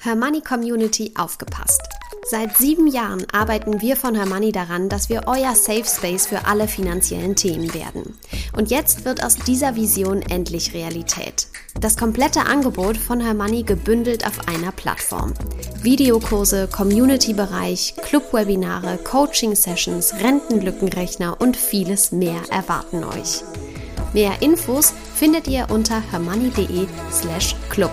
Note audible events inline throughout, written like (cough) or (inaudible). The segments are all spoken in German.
Hermoney Community aufgepasst. Seit sieben Jahren arbeiten wir von Hermoney daran, dass wir euer Safe Space für alle finanziellen Themen werden. Und jetzt wird aus dieser Vision endlich Realität. Das komplette Angebot von Hermoney gebündelt auf einer Plattform. Videokurse, Community-Bereich, Club-Webinare, Coaching-Sessions, Rentenlückenrechner und vieles mehr erwarten euch. Mehr Infos findet ihr unter hermoney.de slash club.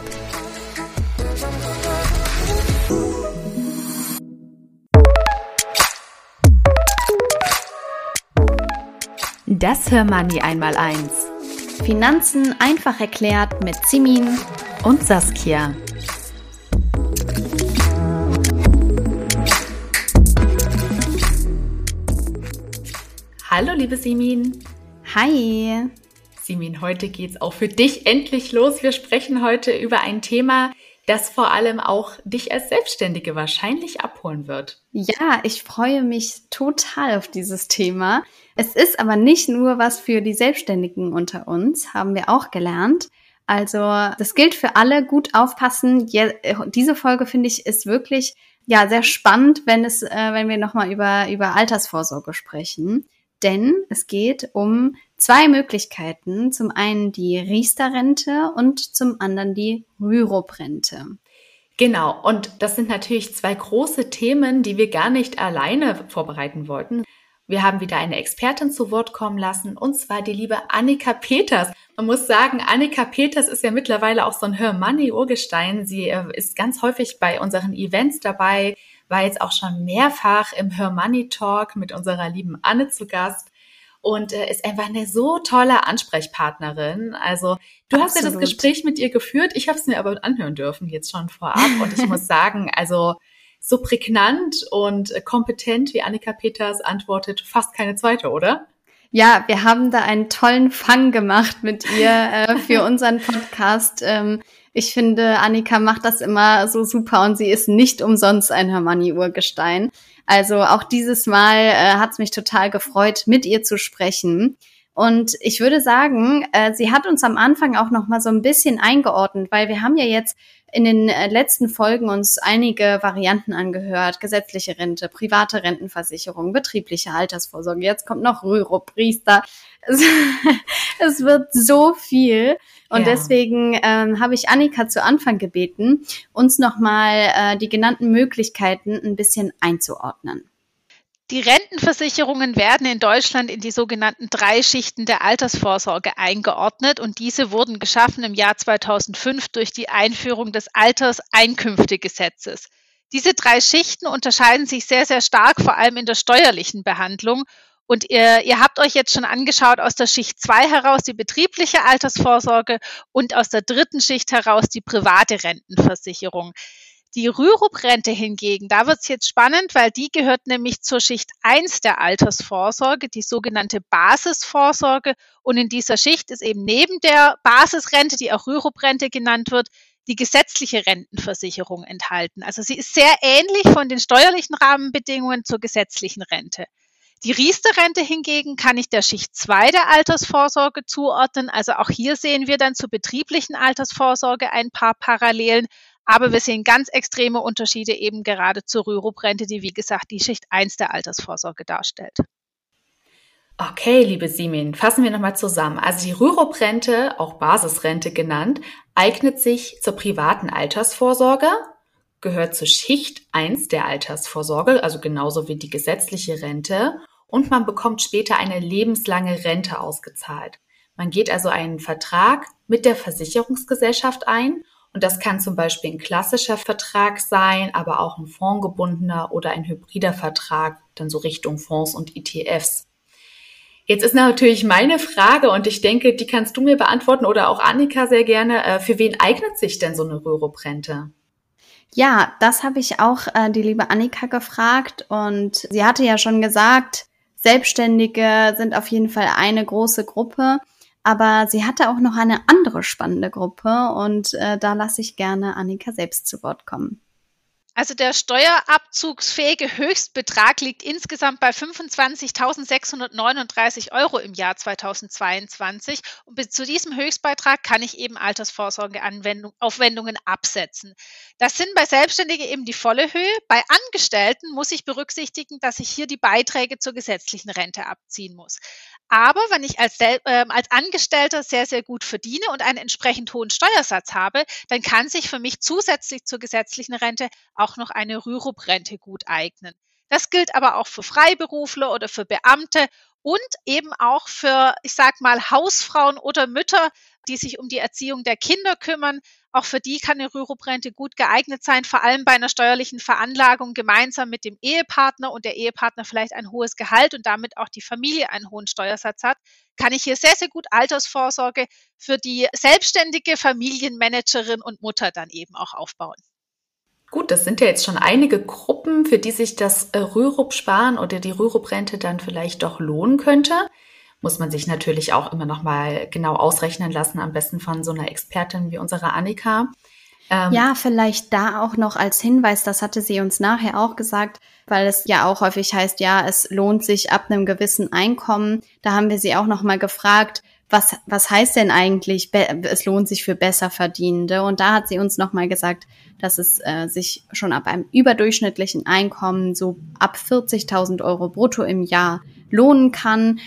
Das Hörmoney einmal eins. Finanzen einfach erklärt mit Simin und Saskia. Hallo liebe Simin. Hi. Simin, heute geht's auch für dich endlich los. Wir sprechen heute über ein Thema, das vor allem auch dich als Selbstständige wahrscheinlich abholen wird. Ja, ich freue mich total auf dieses Thema. Es ist aber nicht nur was für die Selbstständigen unter uns, haben wir auch gelernt. Also das gilt für alle. Gut aufpassen. Ja, diese Folge finde ich ist wirklich ja sehr spannend, wenn es, äh, wenn wir nochmal über über Altersvorsorge sprechen. Denn es geht um zwei Möglichkeiten. Zum einen die Riester-Rente und zum anderen die Rürup-Rente. Genau, und das sind natürlich zwei große Themen, die wir gar nicht alleine vorbereiten wollten. Wir haben wieder eine Expertin zu Wort kommen lassen, und zwar die liebe Annika Peters. Man muss sagen, Annika Peters ist ja mittlerweile auch so ein Hör Money Urgestein. Sie äh, ist ganz häufig bei unseren Events dabei, war jetzt auch schon mehrfach im Hör Money Talk mit unserer lieben Anne zu Gast und äh, ist einfach eine so tolle Ansprechpartnerin. Also du Absolut. hast ja das Gespräch mit ihr geführt, ich habe es mir aber anhören dürfen jetzt schon vorab und ich muss (laughs) sagen, also so prägnant und kompetent wie Annika Peters antwortet fast keine zweite, oder? Ja, wir haben da einen tollen Fang gemacht mit ihr äh, für (laughs) unseren Podcast. Ähm, ich finde, Annika macht das immer so super und sie ist nicht umsonst ein Hermanni-Urgestein. Also auch dieses Mal äh, hat es mich total gefreut, mit ihr zu sprechen. Und ich würde sagen, äh, sie hat uns am Anfang auch noch mal so ein bisschen eingeordnet, weil wir haben ja jetzt in den äh, letzten Folgen uns einige Varianten angehört. Gesetzliche Rente, private Rentenversicherung, betriebliche Altersvorsorge. Jetzt kommt noch Rürup, Priester. (laughs) Es, es wird so viel. Und ja. deswegen ähm, habe ich Annika zu Anfang gebeten, uns nochmal äh, die genannten Möglichkeiten ein bisschen einzuordnen. Die Rentenversicherungen werden in Deutschland in die sogenannten drei Schichten der Altersvorsorge eingeordnet und diese wurden geschaffen im Jahr 2005 durch die Einführung des Alterseinkünftegesetzes. Diese drei Schichten unterscheiden sich sehr, sehr stark, vor allem in der steuerlichen Behandlung. Und ihr, ihr habt euch jetzt schon angeschaut aus der Schicht 2 heraus die betriebliche Altersvorsorge und aus der dritten Schicht heraus die private Rentenversicherung. Die Rürup-Rente hingegen, da wird es jetzt spannend, weil die gehört nämlich zur Schicht 1 der Altersvorsorge, die sogenannte Basisvorsorge. Und in dieser Schicht ist eben neben der Basisrente, die auch Rürup-Rente genannt wird, die gesetzliche Rentenversicherung enthalten. Also sie ist sehr ähnlich von den steuerlichen Rahmenbedingungen zur gesetzlichen Rente. Die Riester-Rente hingegen kann ich der Schicht 2 der Altersvorsorge zuordnen. Also auch hier sehen wir dann zur betrieblichen Altersvorsorge ein paar Parallelen. Aber wir sehen ganz extreme Unterschiede eben gerade zur Rürup-Rente, die wie gesagt die Schicht 1 der Altersvorsorge darstellt. Okay, liebe Simin, fassen wir nochmal zusammen. Also die Rürup-Rente, auch Basisrente genannt, eignet sich zur privaten Altersvorsorge, gehört zur Schicht 1 der Altersvorsorge, also genauso wie die gesetzliche Rente, und man bekommt später eine lebenslange Rente ausgezahlt. Man geht also einen Vertrag mit der Versicherungsgesellschaft ein und das kann zum Beispiel ein klassischer Vertrag sein, aber auch ein fondgebundener oder ein hybrider Vertrag, dann so Richtung Fonds und ETFs. Jetzt ist natürlich meine Frage und ich denke, die kannst du mir beantworten oder auch Annika sehr gerne. Äh, für wen eignet sich denn so eine Rürup-Rente? Ja, das habe ich auch äh, die liebe Annika gefragt und sie hatte ja schon gesagt, Selbstständige sind auf jeden Fall eine große Gruppe. Aber sie hatte auch noch eine andere spannende Gruppe und äh, da lasse ich gerne Annika selbst zu Wort kommen. Also der steuerabzugsfähige Höchstbetrag liegt insgesamt bei 25.639 Euro im Jahr 2022 und bis zu diesem Höchstbeitrag kann ich eben Altersvorsorgeaufwendungen absetzen. Das sind bei Selbstständigen eben die volle Höhe. Bei Angestellten muss ich berücksichtigen, dass ich hier die Beiträge zur gesetzlichen Rente abziehen muss. Aber wenn ich als, äh, als Angestellter sehr, sehr gut verdiene und einen entsprechend hohen Steuersatz habe, dann kann sich für mich zusätzlich zur gesetzlichen Rente auch noch eine Rürup-Rente gut eignen. Das gilt aber auch für Freiberufler oder für Beamte und eben auch für, ich sag mal, Hausfrauen oder Mütter, die sich um die Erziehung der Kinder kümmern. Auch für die kann eine Rürup-Rente gut geeignet sein, vor allem bei einer steuerlichen Veranlagung gemeinsam mit dem Ehepartner und der Ehepartner vielleicht ein hohes Gehalt und damit auch die Familie einen hohen Steuersatz hat, kann ich hier sehr, sehr gut Altersvorsorge für die selbstständige Familienmanagerin und Mutter dann eben auch aufbauen. Gut, das sind ja jetzt schon einige Gruppen, für die sich das äh, Rürup-Sparen oder die Rürup-Rente dann vielleicht doch lohnen könnte. Muss man sich natürlich auch immer noch mal genau ausrechnen lassen, am besten von so einer Expertin wie unserer Annika. Ähm, ja, vielleicht da auch noch als Hinweis, das hatte sie uns nachher auch gesagt, weil es ja auch häufig heißt, ja, es lohnt sich ab einem gewissen Einkommen. Da haben wir sie auch noch mal gefragt, was, was heißt denn eigentlich, es lohnt sich für besser Verdienende? Und da hat sie uns nochmal gesagt, dass es äh, sich schon ab einem überdurchschnittlichen Einkommen so ab 40.000 Euro brutto im Jahr lohnen kann.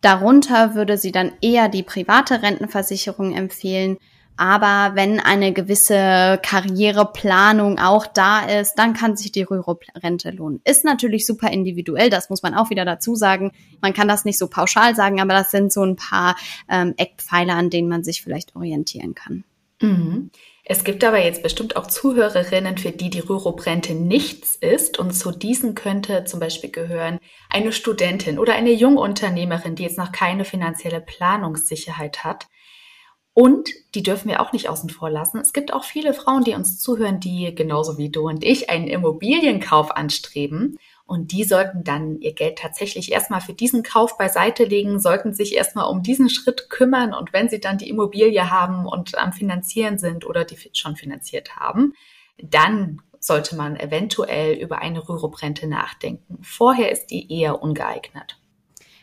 Darunter würde sie dann eher die private Rentenversicherung empfehlen. Aber wenn eine gewisse Karriereplanung auch da ist, dann kann sich die Rürup-Rente lohnen. Ist natürlich super individuell, das muss man auch wieder dazu sagen. Man kann das nicht so pauschal sagen, aber das sind so ein paar ähm, Eckpfeiler, an denen man sich vielleicht orientieren kann. Mhm. Es gibt aber jetzt bestimmt auch Zuhörerinnen, für die die Rürup-Rente nichts ist. Und zu diesen könnte zum Beispiel gehören eine Studentin oder eine Jungunternehmerin, die jetzt noch keine finanzielle Planungssicherheit hat. Und die dürfen wir auch nicht außen vor lassen. Es gibt auch viele Frauen, die uns zuhören, die genauso wie du und ich einen Immobilienkauf anstreben. Und die sollten dann ihr Geld tatsächlich erstmal für diesen Kauf beiseite legen, sollten sich erstmal um diesen Schritt kümmern. Und wenn sie dann die Immobilie haben und am Finanzieren sind oder die schon finanziert haben, dann sollte man eventuell über eine Rürup-Rente nachdenken. Vorher ist die eher ungeeignet.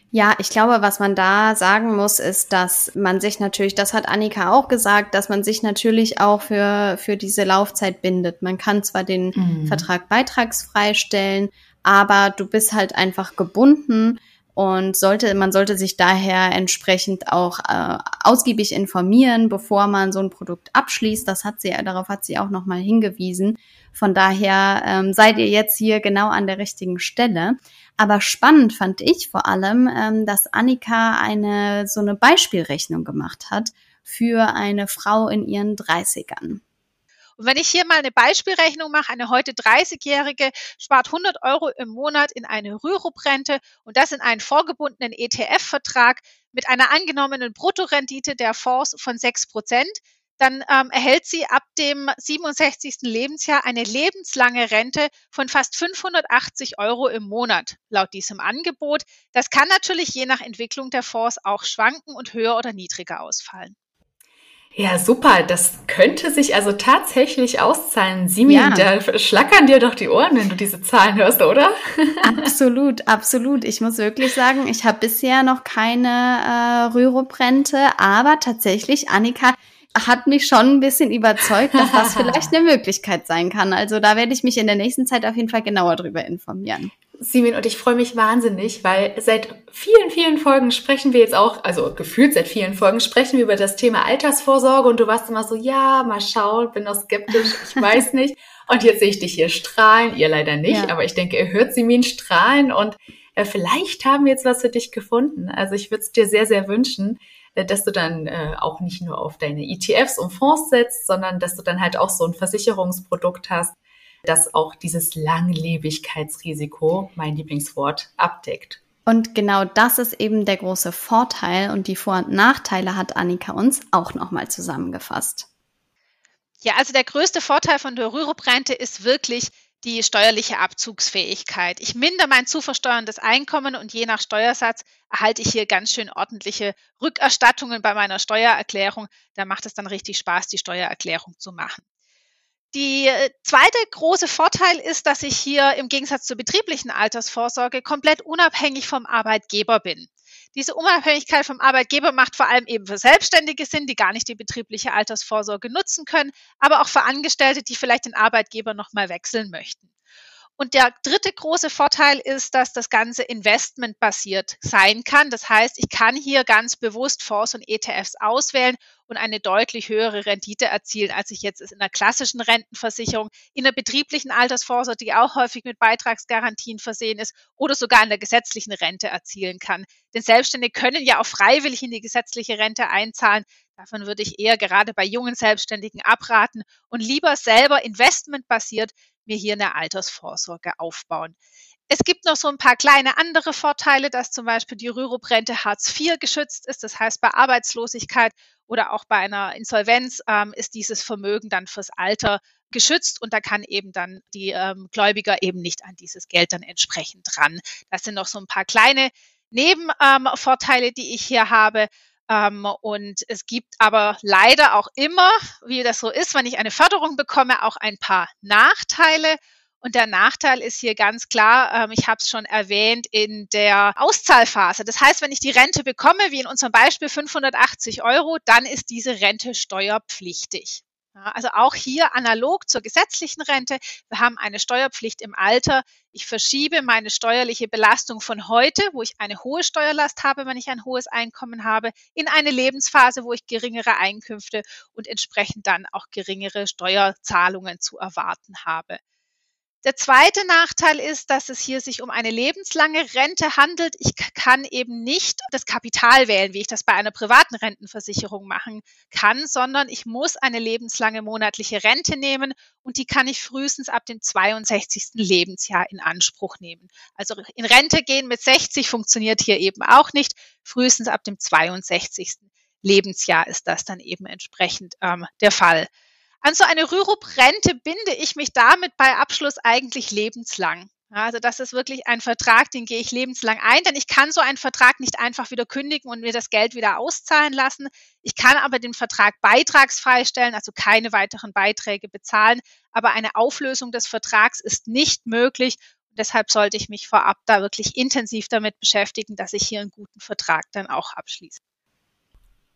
Ja, ich glaube, was man da sagen muss, ist, dass man sich natürlich, das hat Annika auch gesagt, dass man sich natürlich auch für, für diese Laufzeit bindet. Man kann zwar den mhm. Vertrag beitragsfrei stellen, aber du bist halt einfach gebunden und sollte, man sollte sich daher entsprechend auch äh, ausgiebig informieren, bevor man so ein Produkt abschließt. Das hat sie, darauf hat sie auch nochmal hingewiesen. Von daher ähm, seid ihr jetzt hier genau an der richtigen Stelle. Aber spannend fand ich vor allem, ähm, dass Annika eine so eine Beispielrechnung gemacht hat für eine Frau in ihren 30ern. Und wenn ich hier mal eine Beispielrechnung mache, eine heute 30-Jährige spart 100 Euro im Monat in eine Rürup-Rente und das in einen vorgebundenen ETF-Vertrag mit einer angenommenen Bruttorendite der Fonds von 6 Prozent, dann ähm, erhält sie ab dem 67. Lebensjahr eine lebenslange Rente von fast 580 Euro im Monat laut diesem Angebot. Das kann natürlich je nach Entwicklung der Fonds auch schwanken und höher oder niedriger ausfallen. Ja, super. Das könnte sich also tatsächlich auszahlen. Simi, ja. da schlackern dir doch die Ohren, wenn du diese Zahlen hörst, oder? absolut, absolut. Ich muss wirklich sagen, ich habe bisher noch keine äh, Rürup-Rente, aber tatsächlich, Annika, hat mich schon ein bisschen überzeugt, dass das (laughs) vielleicht eine Möglichkeit sein kann. Also da werde ich mich in der nächsten Zeit auf jeden Fall genauer drüber informieren. Simin und ich freue mich wahnsinnig, weil seit vielen, vielen Folgen sprechen wir jetzt auch, also gefühlt seit vielen Folgen sprechen wir über das Thema Altersvorsorge und du warst immer so, ja, mal schauen, bin noch skeptisch, ich (laughs) weiß nicht. Und jetzt sehe ich dich hier strahlen, ihr leider nicht, ja. aber ich denke, ihr hört Simin strahlen und äh, vielleicht haben wir jetzt was für dich gefunden. Also ich würde es dir sehr, sehr wünschen, äh, dass du dann äh, auch nicht nur auf deine ETFs und Fonds setzt, sondern dass du dann halt auch so ein Versicherungsprodukt hast, das auch dieses Langlebigkeitsrisiko, mein Lieblingswort, abdeckt. Und genau das ist eben der große Vorteil und die Vor- und Nachteile hat Annika uns auch nochmal zusammengefasst. Ja, also der größte Vorteil von der Rürup-Rente ist wirklich, die steuerliche Abzugsfähigkeit. Ich mindere mein zu versteuerndes Einkommen und je nach Steuersatz erhalte ich hier ganz schön ordentliche Rückerstattungen bei meiner Steuererklärung. Da macht es dann richtig Spaß, die Steuererklärung zu machen. Die äh, zweite große Vorteil ist, dass ich hier im Gegensatz zur betrieblichen Altersvorsorge komplett unabhängig vom Arbeitgeber bin. Diese Unabhängigkeit vom Arbeitgeber macht vor allem eben für Selbstständige Sinn, die gar nicht die betriebliche Altersvorsorge nutzen können, aber auch für Angestellte, die vielleicht den Arbeitgeber nochmal wechseln möchten. Und der dritte große Vorteil ist, dass das Ganze investmentbasiert sein kann. Das heißt, ich kann hier ganz bewusst Fonds und ETFs auswählen und eine deutlich höhere Rendite erzielen, als ich jetzt in einer klassischen Rentenversicherung, in der betrieblichen Altersvorsorge, die auch häufig mit Beitragsgarantien versehen ist, oder sogar in der gesetzlichen Rente erzielen kann. Denn Selbstständige können ja auch freiwillig in die gesetzliche Rente einzahlen. Davon würde ich eher gerade bei jungen Selbstständigen abraten und lieber selber investmentbasiert mir hier eine Altersvorsorge aufbauen. Es gibt noch so ein paar kleine andere Vorteile, dass zum Beispiel die Rürup-Rente Hartz IV geschützt ist. Das heißt, bei Arbeitslosigkeit oder auch bei einer Insolvenz ähm, ist dieses Vermögen dann fürs Alter geschützt und da kann eben dann die ähm, Gläubiger eben nicht an dieses Geld dann entsprechend dran. Das sind noch so ein paar kleine Nebenvorteile, ähm, die ich hier habe. Ähm, und es gibt aber leider auch immer, wie das so ist, wenn ich eine Förderung bekomme, auch ein paar Nachteile. Und der Nachteil ist hier ganz klar, ähm, ich habe es schon erwähnt, in der Auszahlphase. Das heißt, wenn ich die Rente bekomme, wie in unserem Beispiel 580 Euro, dann ist diese Rente steuerpflichtig. Also auch hier analog zur gesetzlichen Rente. Wir haben eine Steuerpflicht im Alter. Ich verschiebe meine steuerliche Belastung von heute, wo ich eine hohe Steuerlast habe, wenn ich ein hohes Einkommen habe, in eine Lebensphase, wo ich geringere Einkünfte und entsprechend dann auch geringere Steuerzahlungen zu erwarten habe. Der zweite Nachteil ist, dass es hier sich um eine lebenslange Rente handelt. Ich kann eben nicht das Kapital wählen, wie ich das bei einer privaten Rentenversicherung machen kann, sondern ich muss eine lebenslange monatliche Rente nehmen und die kann ich frühestens ab dem 62. Lebensjahr in Anspruch nehmen. Also in Rente gehen mit 60 funktioniert hier eben auch nicht. Frühestens ab dem 62. Lebensjahr ist das dann eben entsprechend ähm, der Fall. An so eine Rürup-Rente binde ich mich damit bei Abschluss eigentlich lebenslang. Also das ist wirklich ein Vertrag, den gehe ich lebenslang ein, denn ich kann so einen Vertrag nicht einfach wieder kündigen und mir das Geld wieder auszahlen lassen. Ich kann aber den Vertrag beitragsfrei stellen, also keine weiteren Beiträge bezahlen. Aber eine Auflösung des Vertrags ist nicht möglich. Deshalb sollte ich mich vorab da wirklich intensiv damit beschäftigen, dass ich hier einen guten Vertrag dann auch abschließe.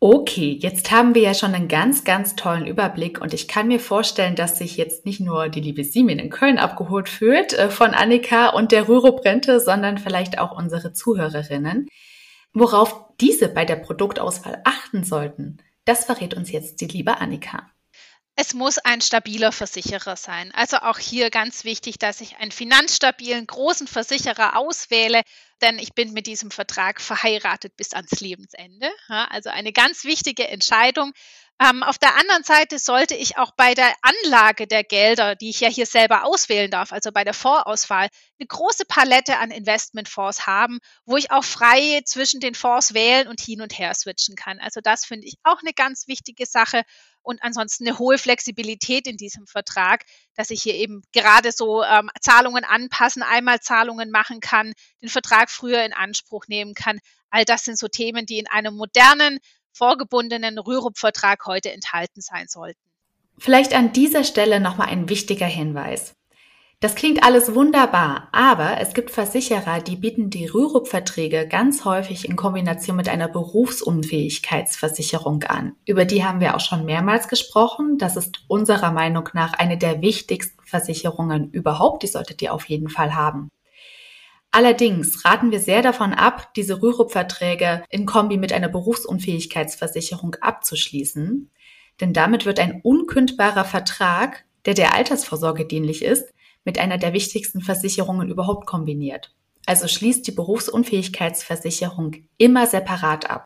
Okay, jetzt haben wir ja schon einen ganz, ganz tollen Überblick und ich kann mir vorstellen, dass sich jetzt nicht nur die liebe Simin in Köln abgeholt fühlt äh, von Annika und der Rürup-Rente, sondern vielleicht auch unsere Zuhörerinnen. Worauf diese bei der Produktauswahl achten sollten, das verrät uns jetzt die liebe Annika. Es muss ein stabiler Versicherer sein. Also auch hier ganz wichtig, dass ich einen finanzstabilen, großen Versicherer auswähle, denn ich bin mit diesem Vertrag verheiratet bis ans Lebensende. Also eine ganz wichtige Entscheidung. Ähm, auf der anderen Seite sollte ich auch bei der Anlage der Gelder, die ich ja hier selber auswählen darf, also bei der Vorauswahl, eine große Palette an Investmentfonds haben, wo ich auch frei zwischen den Fonds wählen und hin und her switchen kann. Also das finde ich auch eine ganz wichtige Sache und ansonsten eine hohe Flexibilität in diesem Vertrag, dass ich hier eben gerade so ähm, Zahlungen anpassen, einmal Zahlungen machen kann, den Vertrag früher in Anspruch nehmen kann. All das sind so Themen, die in einem modernen, vorgebundenen Rürup-Vertrag heute enthalten sein sollten. Vielleicht an dieser Stelle nochmal ein wichtiger Hinweis. Das klingt alles wunderbar, aber es gibt Versicherer, die bieten die Rürup-Verträge ganz häufig in Kombination mit einer Berufsunfähigkeitsversicherung an. Über die haben wir auch schon mehrmals gesprochen. Das ist unserer Meinung nach eine der wichtigsten Versicherungen überhaupt. Die solltet ihr auf jeden Fall haben. Allerdings raten wir sehr davon ab, diese Rürup-Verträge in Kombi mit einer Berufsunfähigkeitsversicherung abzuschließen. Denn damit wird ein unkündbarer Vertrag, der der Altersvorsorge dienlich ist, mit einer der wichtigsten Versicherungen überhaupt kombiniert. Also schließt die Berufsunfähigkeitsversicherung immer separat ab.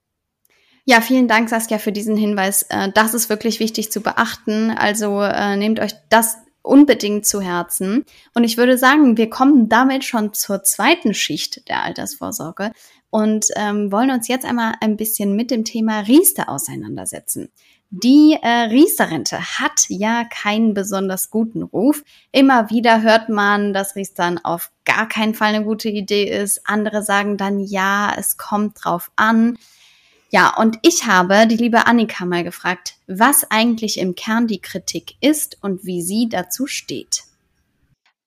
Ja, vielen Dank, Saskia, für diesen Hinweis. Äh, das ist wirklich wichtig zu beachten. Also äh, nehmt euch das unbedingt zu Herzen. Und ich würde sagen, wir kommen damit schon zur zweiten Schicht der Altersvorsorge und ähm, wollen uns jetzt einmal ein bisschen mit dem Thema Riester auseinandersetzen. Die äh, Riester-Rente hat ja keinen besonders guten Ruf. Immer wieder hört man, dass Riestern auf gar keinen Fall eine gute Idee ist. Andere sagen dann, ja, es kommt drauf an. Ja, und ich habe die liebe Annika mal gefragt, was eigentlich im Kern die Kritik ist und wie sie dazu steht.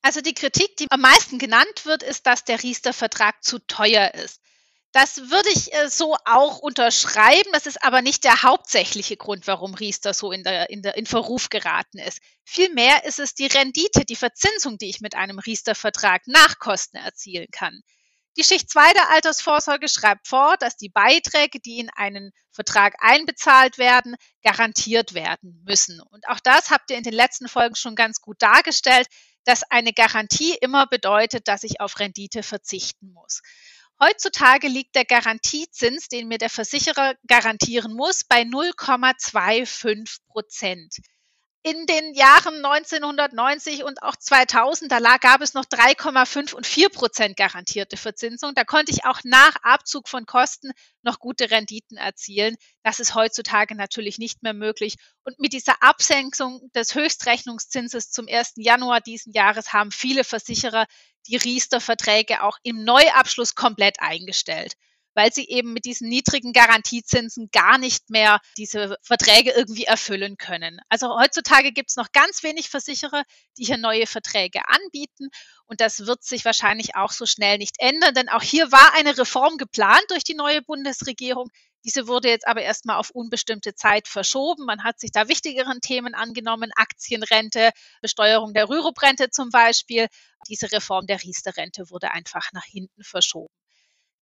Also die Kritik, die am meisten genannt wird, ist, dass der Riester-Vertrag zu teuer ist. Das würde ich äh, so auch unterschreiben. Das ist aber nicht der hauptsächliche Grund, warum Riester so in, der, in, der, in Verruf geraten ist. Vielmehr ist es die Rendite, die Verzinsung, die ich mit einem Riester-Vertrag nach Kosten erzielen kann. Die Schicht 2 der Altersvorsorge schreibt vor, dass die Beiträge, die in einen Vertrag einbezahlt werden, garantiert werden müssen. Und auch das habt ihr in den letzten Folgen schon ganz gut dargestellt, dass eine Garantie immer bedeutet, dass ich auf Rendite verzichten muss. Heutzutage liegt der Garantiezins, den mir der Versicherer garantieren muss, bei 0,25 Prozent in den Jahren 1990 und auch 2000, da gab es noch 3,5 und 4 Prozent garantierte Verzinsung. Da konnte ich auch nach Abzug von Kosten noch gute Renditen erzielen. Das ist heutzutage natürlich nicht mehr möglich. Und mit dieser Absenkung des Höchstrechnungszinses zum 1. Januar diesen Jahres haben viele Versicherer die Riester-Verträge auch im Neuabschluss komplett eingestellt weil sie eben mit diesen niedrigen Garantiezinsen gar nicht mehr diese Verträge irgendwie erfüllen können. Also heutzutage gibt es noch ganz wenig Versicherer, die hier neue Verträge anbieten. Und das wird sich wahrscheinlich auch so schnell nicht ändern, denn auch hier war eine Reform geplant durch die neue Bundesregierung. Diese wurde jetzt aber erstmal auf unbestimmte Zeit verschoben. Man hat sich da wichtigeren Themen angenommen, Aktienrente, Besteuerung der Rüruprente zum Beispiel. Diese Reform der Riester-Rente wurde einfach nach hinten verschoben.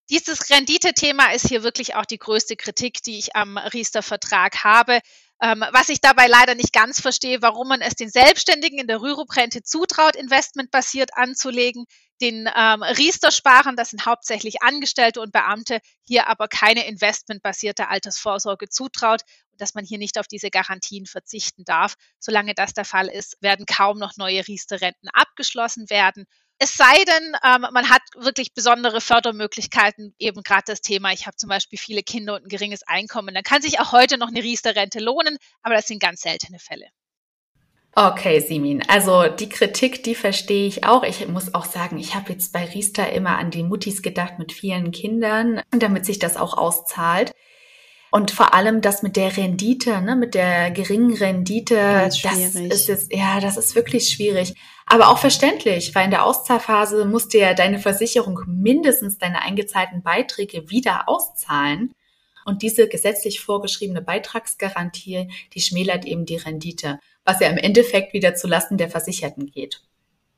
Dieses Renditethema ist hier wirklich auch die größte Kritik, die ich am Riester-Vertrag habe. Ähm, was ich dabei leider nicht ganz verstehe, warum man es den Selbstständigen in der Rürup-Rente zutraut, investmentbasiert anzulegen, den ähm, Riester-Sparern, das sind hauptsächlich Angestellte und Beamte, hier aber keine investmentbasierte Altersvorsorge zutraut dass man hier nicht auf diese Garantien verzichten darf. Solange das der Fall ist, werden kaum noch neue Riester-Renten abgeschlossen werden. Es sei denn, ähm, man hat wirklich besondere Fördermöglichkeiten, eben gerade das Thema, ich habe zum Beispiel viele Kinder und ein geringes Einkommen. Dann kann sich auch heute noch eine Riester-Rente lohnen, aber das sind ganz seltene Fälle. Okay, Simin. Also die Kritik, die verstehe ich auch. Ich muss auch sagen, ich habe jetzt bei Riester immer an die Muttis gedacht mit vielen Kindern, damit sich das auch auszahlt. Und vor allem das mit der Rendite, ne, mit der geringen Rendite, das ist jetzt, ja, das ist wirklich schwierig. Aber auch verständlich, weil in der Auszahlphase musst du ja deine Versicherung mindestens deine eingezahlten Beiträge wieder auszahlen. Und diese gesetzlich vorgeschriebene Beitragsgarantie, die schmälert eben die Rendite, was ja im Endeffekt wieder zulasten der Versicherten geht.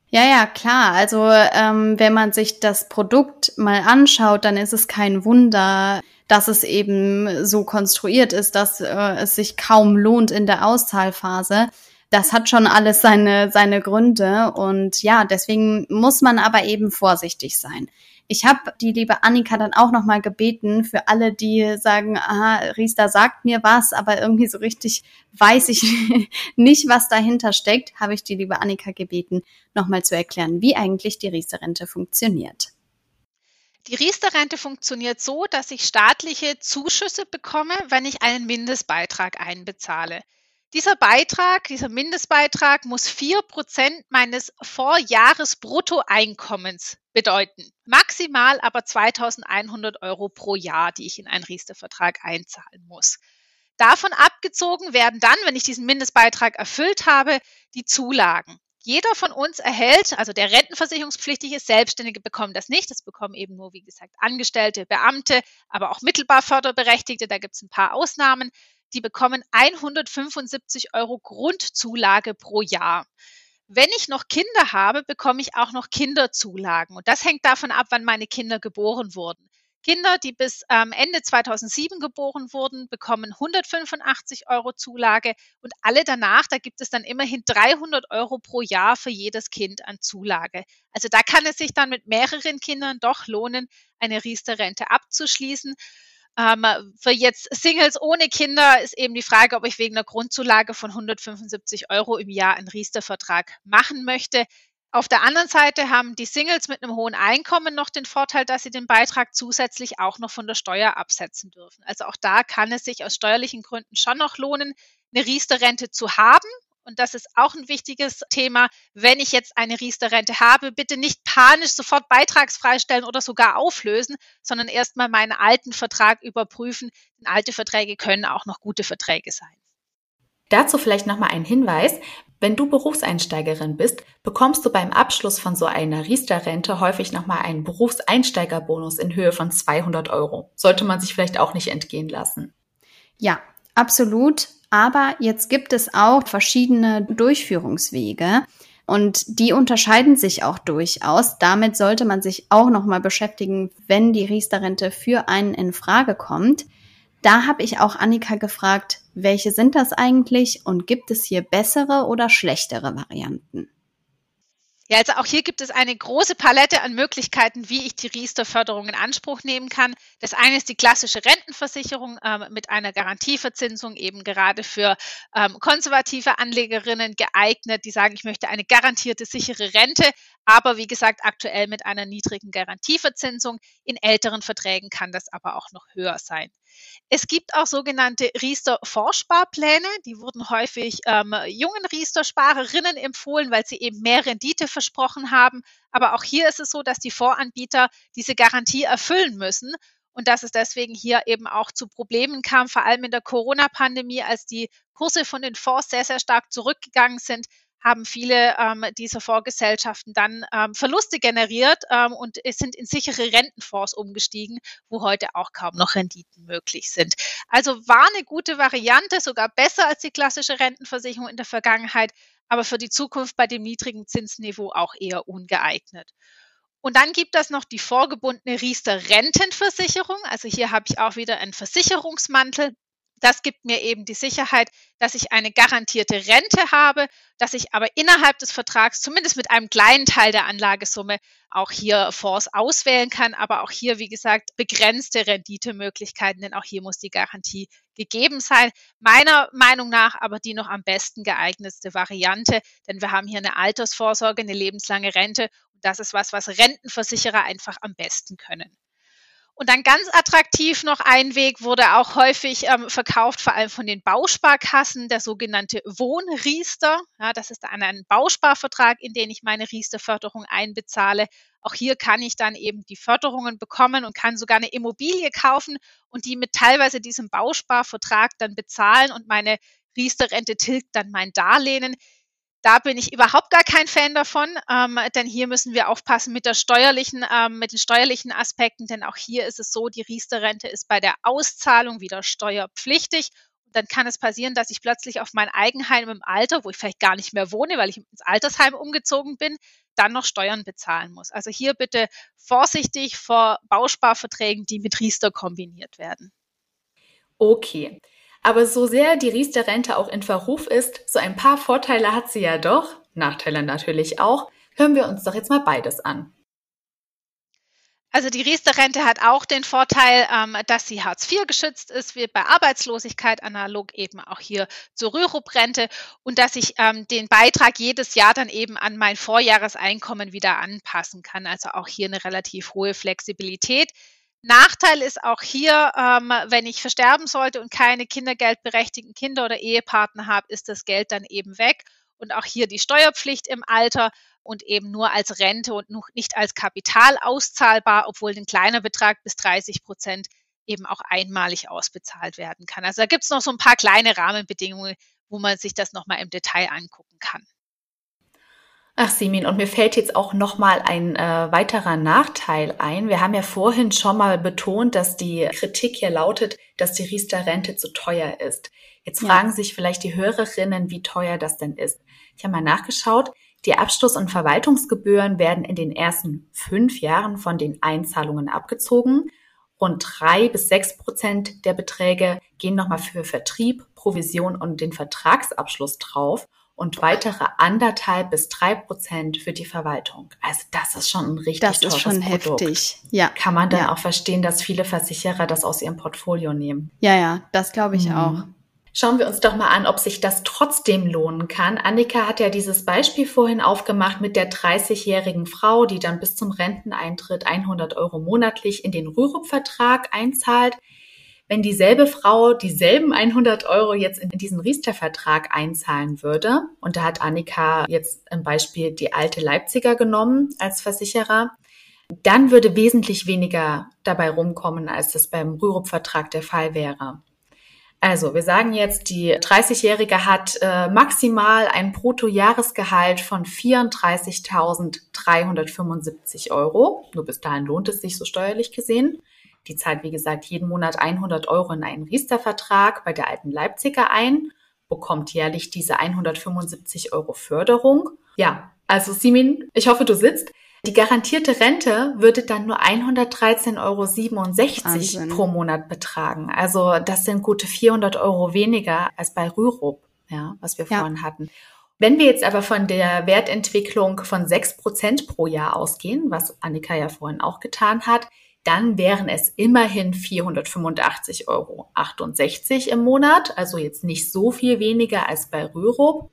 Ja, ja, klar. Also ähm, wenn man sich das Produkt mal anschaut, dann ist es kein Wunder, dass es eben so konstruiert ist, dass äh, es sich kaum lohnt in der Auszahlphase das hat schon alles seine, seine Gründe. Und ja, deswegen muss man aber eben vorsichtig sein. Ich habe die liebe Annika dann auch nochmal gebeten, für alle, die sagen, aha, Riester sagt mir was, aber irgendwie so richtig weiß ich (laughs) nicht, was dahinter steckt, habe ich die liebe Annika gebeten, nochmal zu erklären, wie eigentlich die Riester-Rente funktioniert. Die Riester-Rente funktioniert so, dass ich staatliche Zuschüsse bekomme, wenn ich einen Mindestbeitrag einbezahle. Dieser Beitrag, dieser Mindestbeitrag muss vier Prozent meines Vorjahresbruttoeinkommens bedeuten. Maximal aber 2100 Euro pro Jahr, die ich in einen Riester-Vertrag einzahlen muss. Davon abgezogen werden dann, wenn ich diesen Mindestbeitrag erfüllt habe, die Zulagen. Jeder von uns erhält, also der rentenversicherungspflichtige Selbstständige bekommen das nicht. Das bekommen eben nur, wie gesagt, Angestellte, Beamte, aber auch mittelbar Förderberechtigte. Da gibt es ein paar Ausnahmen die bekommen 175 Euro Grundzulage pro Jahr. Wenn ich noch Kinder habe, bekomme ich auch noch Kinderzulagen. Und das hängt davon ab, wann meine Kinder geboren wurden. Kinder, die bis ähm, Ende 2007 geboren wurden, bekommen 185 Euro Zulage und alle danach, da gibt es dann immerhin 300 Euro pro Jahr für jedes Kind an Zulage. Also da kann es sich dann mit mehreren Kindern doch lohnen, eine Riester-Rente abzuschließen. Ähm, für jetzt Singles ohne Kinder ist eben die Frage, ob ich wegen einer Grundzulage von 175 Euro im Jahr einen Riester-Vertrag machen möchte. Auf der anderen Seite haben die Singles mit einem hohen Einkommen noch den Vorteil, dass sie den Beitrag zusätzlich auch noch von der Steuer absetzen dürfen. Also auch da kann es sich aus steuerlichen Gründen schon noch lohnen, eine Riester-Rente zu haben Und das ist auch ein wichtiges Thema. Wenn ich jetzt eine Riester-Rente habe, bitte nicht panisch sofort beitragsfrei stellen oder sogar auflösen, sondern erstmal meinen alten Vertrag überprüfen. Denn alte Verträge können auch noch gute Verträge sein. Dazu vielleicht nochmal ein Hinweis. Wenn du Berufseinsteigerin bist, bekommst du beim Abschluss von so einer Riester-Rente häufig nochmal einen Berufseinsteigerbonus in Höhe von 200 Euro. Sollte man sich vielleicht auch nicht entgehen lassen. Ja, absolut. Aber jetzt gibt es auch verschiedene Durchführungswege. Und die unterscheiden sich auch durchaus. Damit sollte man sich auch nochmal beschäftigen, wenn die Riester-Rente für einen in Frage kommt. Da habe ich auch Annika gefragt, welche sind das eigentlich und gibt es hier bessere oder schlechtere Varianten? Ja, also auch hier gibt es eine große Palette an Möglichkeiten, wie ich die Riester-Förderung in Anspruch nehmen kann. Das eine ist die klassische Rentenversicherung ähm, mit einer Garantieverzinsung, eben gerade für ähm, konservative Anlegerinnen geeignet, die sagen, ich möchte eine garantierte, sichere Rente, aber wie gesagt, aktuell mit einer niedrigen Garantieverzinsung. In älteren Verträgen kann das aber auch noch höher sein. Es gibt auch sogenannte Riester-Vorsparpläne. Die wurden häufig ähm, jungen Riester-Sparerinnen empfohlen, weil sie eben mehr Rendite versprochen haben. Aber auch hier ist es so, dass die Voranbieter diese Garantie erfüllen müssen und dass es deswegen hier eben auch zu Problemen kam, vor allem in der Corona-Pandemie, als die Kurse von den Fonds sehr, sehr stark zurückgegangen sind, haben viele ähm, dieser Fondsgesellschaften dann ähm, Verluste generiert ähm, und sind in sichere Rentenfonds umgestiegen, wo heute auch kaum noch Renditen möglich sind. Also war eine gute Variante, sogar besser als die klassische Rentenversicherung in der Vergangenheit, aber für die Zukunft bei dem niedrigen Zinsniveau auch eher ungeeignet. Und dann gibt es noch die vorgebundene Riester Rentenversicherung. Also hier habe ich auch wieder einen Versicherungsmantel, das gibt mir eben die Sicherheit, dass ich eine garantierte Rente habe, dass ich aber innerhalb des Vertrags zumindest mit einem kleinen Teil der Anlagesumme auch hier Fonds auswählen kann. Aber auch hier, wie gesagt, begrenzte Renditemöglichkeiten, denn auch hier muss die Garantie gegeben sein. Meiner Meinung nach aber die noch am besten geeignetste Variante, denn wir haben hier eine Altersvorsorge, eine lebenslange Rente. Das ist was, was Rentenversicherer einfach am besten können. Und dann ganz attraktiv noch ein Weg wurde auch häufig ähm, verkauft, vor allem von den Bausparkassen, der sogenannte Wohnriester. Ja, das ist dann ein Bausparvertrag, in den ich meine Riesterförderung einbezahle. Auch hier kann ich dann eben die Förderungen bekommen und kann sogar eine Immobilie kaufen und die mit teilweise diesem Bausparvertrag dann bezahlen und meine Riesterrente tilgt dann mein Darlehen. Da bin ich überhaupt gar kein Fan davon, ähm, denn hier müssen wir aufpassen mit der steuerlichen, ähm, mit den steuerlichen Aspekten, denn auch hier ist es so, die Riester-Rente ist bei der Auszahlung wieder steuerpflichtig. Und dann kann es passieren, dass ich plötzlich auf mein Eigenheim im Alter, wo ich vielleicht gar nicht mehr wohne, weil ich ins Altersheim umgezogen bin, dann noch Steuern bezahlen muss. Also hier bitte vorsichtig vor Bausparverträgen, die mit Riester kombiniert werden. Okay. Aber so sehr die Riester-Rente auch in Verruf ist, so ein paar Vorteile hat sie ja doch, Nachteile natürlich auch. Hören wir uns doch jetzt mal beides an. Also die Riester-Rente hat auch den Vorteil, ähm, dass sie Hartz IV geschützt ist, wie bei Arbeitslosigkeit analog eben auch hier zur Rürup-Rente und dass ich ähm, den Beitrag jedes Jahr dann eben an mein Vorjahreseinkommen wieder anpassen kann. Also auch hier eine relativ hohe Flexibilität. Nachteil ist auch hier, ähm, wenn ich versterben sollte und keine kindergeldberechtigten Kinder oder Ehepartner habe, ist das Geld dann eben weg. Und auch hier die Steuerpflicht im Alter und eben nur als Rente und nicht als Kapital auszahlbar, obwohl ein kleiner Betrag bis 30 Prozent eben auch einmalig ausbezahlt werden kann. Also da gibt es noch so ein paar kleine Rahmenbedingungen, wo man sich das nochmal im Detail angucken kann. Ach, Simin, und mir fällt jetzt auch nochmal ein äh, weiterer Nachteil ein. Wir haben ja vorhin schon mal betont, dass die Kritik hier lautet, dass die Riester-Rente zu teuer ist. Jetzt ja. fragen sich vielleicht die Hörerinnen, wie teuer das denn ist. Ich habe mal nachgeschaut. Die Abschluss- und Verwaltungsgebühren werden in den ersten fünf Jahren von den Einzahlungen abgezogen. Rund drei bis sechs Prozent der Beträge gehen nochmal für Vertrieb, Provision und den Vertragsabschluss drauf und weitere anderthalb bis drei Prozent für die Verwaltung. Also das ist schon ein richtig das ist schon Produkt. heftig. Ja. Kann man dann ja. auch verstehen, dass viele Versicherer das aus ihrem Portfolio nehmen. Ja, ja, das glaube ich mhm. auch. Schauen wir uns doch mal an, ob sich das trotzdem lohnen kann. Annika hat ja dieses Beispiel vorhin aufgemacht mit der 30-jährigen Frau, die dann bis zum Renteneintritt 100 Euro monatlich in den Rürup-Vertrag einzahlt. Wenn dieselbe Frau dieselben 100 Euro jetzt in diesen Riester-Vertrag einzahlen würde, und da hat Annika jetzt im Beispiel die alte Leipziger genommen als Versicherer, dann würde wesentlich weniger dabei rumkommen, als das beim Rürup-Vertrag der Fall wäre. Also, wir sagen jetzt, die 30-Jährige hat äh, maximal ein Bruttojahresgehalt von 34.375 Euro. Nur bis dahin lohnt es sich so steuerlich gesehen. Die zahlt, wie gesagt, jeden Monat 100 Euro in einen Riester-Vertrag bei der alten Leipziger ein, bekommt jährlich diese 175 Euro Förderung. Ja, also Simin, ich hoffe, du sitzt. Die garantierte Rente würde dann nur 113,67 Euro pro Monat betragen. Also das sind gute 400 Euro weniger als bei Rürup, ja, was wir ja. vorhin hatten. Wenn wir jetzt aber von der Wertentwicklung von 6 Prozent pro Jahr ausgehen, was Annika ja vorhin auch getan hat, dann wären es immerhin 485,68 Euro im Monat, also jetzt nicht so viel weniger als bei Rürup.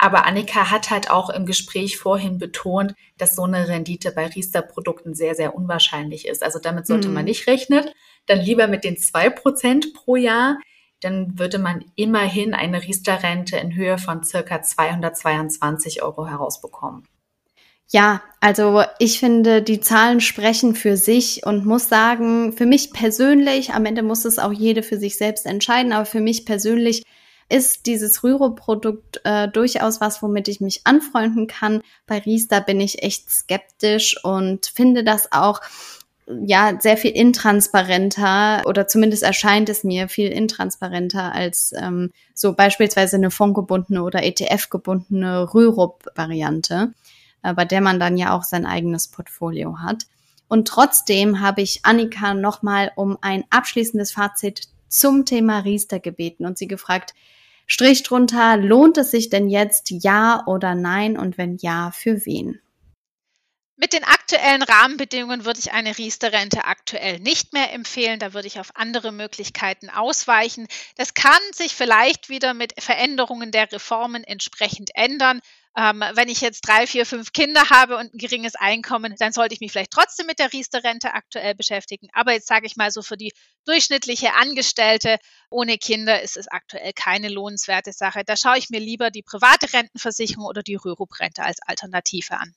Aber Annika hat halt auch im Gespräch vorhin betont, dass so eine Rendite bei Riester-Produkten sehr, sehr unwahrscheinlich ist. Also damit sollte mhm. man nicht rechnen. Dann lieber mit den zwei Prozent pro Jahr. Dann würde man immerhin eine Riester-Rente in Höhe von circa 222 Euro herausbekommen. Ja, also ich finde, die Zahlen sprechen für sich und muss sagen, für mich persönlich, am Ende muss es auch jede für sich selbst entscheiden, aber für mich persönlich ist dieses Rüro-Produkt äh, durchaus was, womit ich mich anfreunden kann. Bei Riester bin ich echt skeptisch und finde das auch ja sehr viel intransparenter oder zumindest erscheint es mir viel intransparenter als ähm, so beispielsweise eine fondgebundene oder ETF-gebundene Rürup-Variante, äh, bei der man dann ja auch sein eigenes Portfolio hat. Und trotzdem habe ich Annika nochmal um ein abschließendes Fazit zum Thema Riester gebeten und sie gefragt, Strich drunter, lohnt es sich denn jetzt ja oder nein und wenn ja, für wen? Mit den aktuellen Rahmenbedingungen würde ich eine Riester-Rente aktuell nicht mehr empfehlen. Da würde ich auf andere Möglichkeiten ausweichen. Das kann sich vielleicht wieder mit Veränderungen der Reformen entsprechend ändern. Ähm, wenn ich jetzt drei, vier, fünf Kinder habe und ein geringes Einkommen, dann sollte ich mich vielleicht trotzdem mit der Riester-Rente aktuell beschäftigen. Aber jetzt sage ich mal so für die durchschnittliche Angestellte ohne Kinder ist es aktuell keine lohnenswerte Sache. Da schaue ich mir lieber die private Rentenversicherung oder die Rürup-Rente als Alternative an.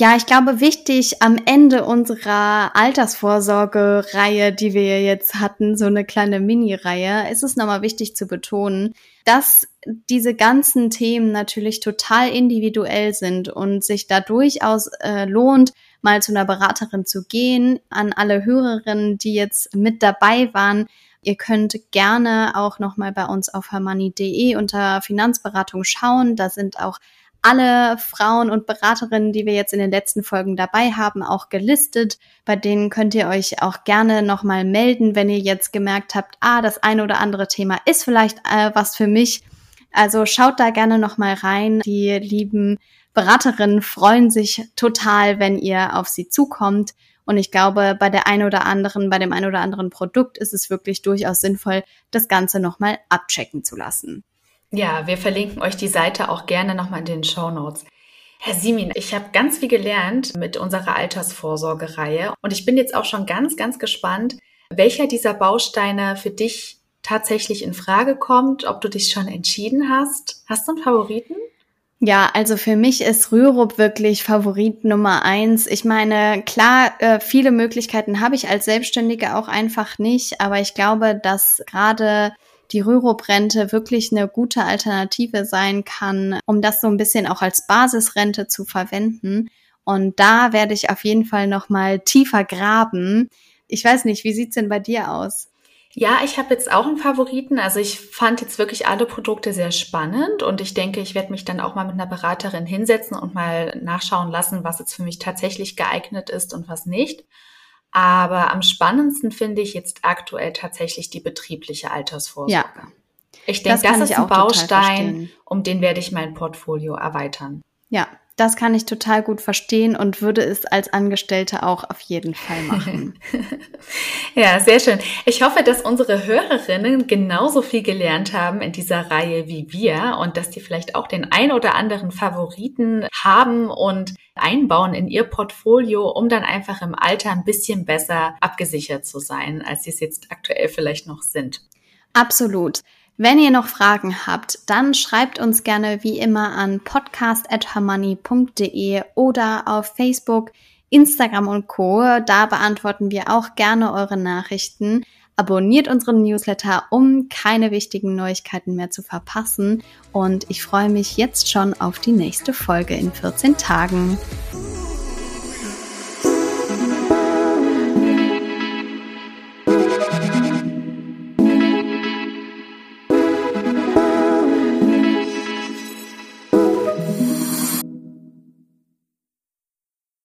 Ja, ich glaube, wichtig am Ende unserer Altersvorsorge-Reihe, die wir jetzt hatten, so eine kleine Mini-Reihe, ist es nochmal wichtig zu betonen, dass diese ganzen Themen natürlich total individuell sind und sich da durchaus äh, lohnt, mal zu einer Beraterin zu gehen. An alle Hörerinnen, die jetzt mit dabei waren, Ihr könnt gerne auch nochmal bei uns auf hermanni.de unter Finanzberatung schauen. Da sind auch alle Frauen und Beraterinnen, die wir jetzt in den letzten Folgen dabei haben, auch gelistet. Bei denen könnt ihr euch auch gerne nochmal melden, wenn ihr jetzt gemerkt habt, ah, das eine oder andere Thema ist vielleicht äh, was für mich. Also schaut da gerne nochmal rein. Die lieben Beraterinnen freuen sich total, wenn ihr auf sie zukommt. Und ich glaube, bei der einen oder anderen, bei dem einen oder anderen Produkt ist es wirklich durchaus sinnvoll, das Ganze nochmal abchecken zu lassen. Ja, wir verlinken euch die Seite auch gerne nochmal in den Show Notes. Herr Simin, ich habe ganz viel gelernt mit unserer Altersvorsorgereihe und ich bin jetzt auch schon ganz, ganz gespannt, welcher dieser Bausteine für dich tatsächlich in Frage kommt, ob du dich schon entschieden hast. Hast du einen Favoriten? Ja, also für mich ist Rürup wirklich Favorit Nummer eins. Ich meine, klar, äh, viele Möglichkeiten habe ich als Selbstständige auch einfach nicht, aber ich glaube, dass gerade die Rürup-Rente wirklich eine gute Alternative sein kann, um das so ein bisschen auch als Basisrente zu verwenden. Und da werde ich auf jeden Fall noch mal tiefer graben. Ich weiß nicht, wie sieht's denn bei dir aus? Ja, ich habe jetzt auch einen Favoriten. Also ich fand jetzt wirklich alle Produkte sehr spannend und ich denke, ich werde mich dann auch mal mit einer Beraterin hinsetzen und mal nachschauen lassen, was jetzt für mich tatsächlich geeignet ist und was nicht. Aber am spannendsten finde ich jetzt aktuell tatsächlich die betriebliche Altersvorsorge. Ja. Ich denke, das, das ist ein Baustein, um den werde ich mein Portfolio erweitern. Ja, das kann ich total gut verstehen und würde es als Angestellte auch auf jeden Fall machen. (laughs) ja, sehr schön. Ich hoffe, dass unsere Hörerinnen genauso viel gelernt haben in dieser Reihe wie wir und dass die vielleicht auch den ein oder anderen Favoriten haben und einbauen in ihr Portfolio, um dann einfach im Alter ein bisschen besser abgesichert zu sein, als sie es jetzt aktuell vielleicht noch sind. Absolut. Wenn ihr noch Fragen habt, dann schreibt uns gerne wie immer an podcast.hermoney.de oder auf Facebook, Instagram und Co. Da beantworten wir auch gerne eure Nachrichten. Abonniert unseren Newsletter, um keine wichtigen Neuigkeiten mehr zu verpassen. Und ich freue mich jetzt schon auf die nächste Folge in 14 Tagen.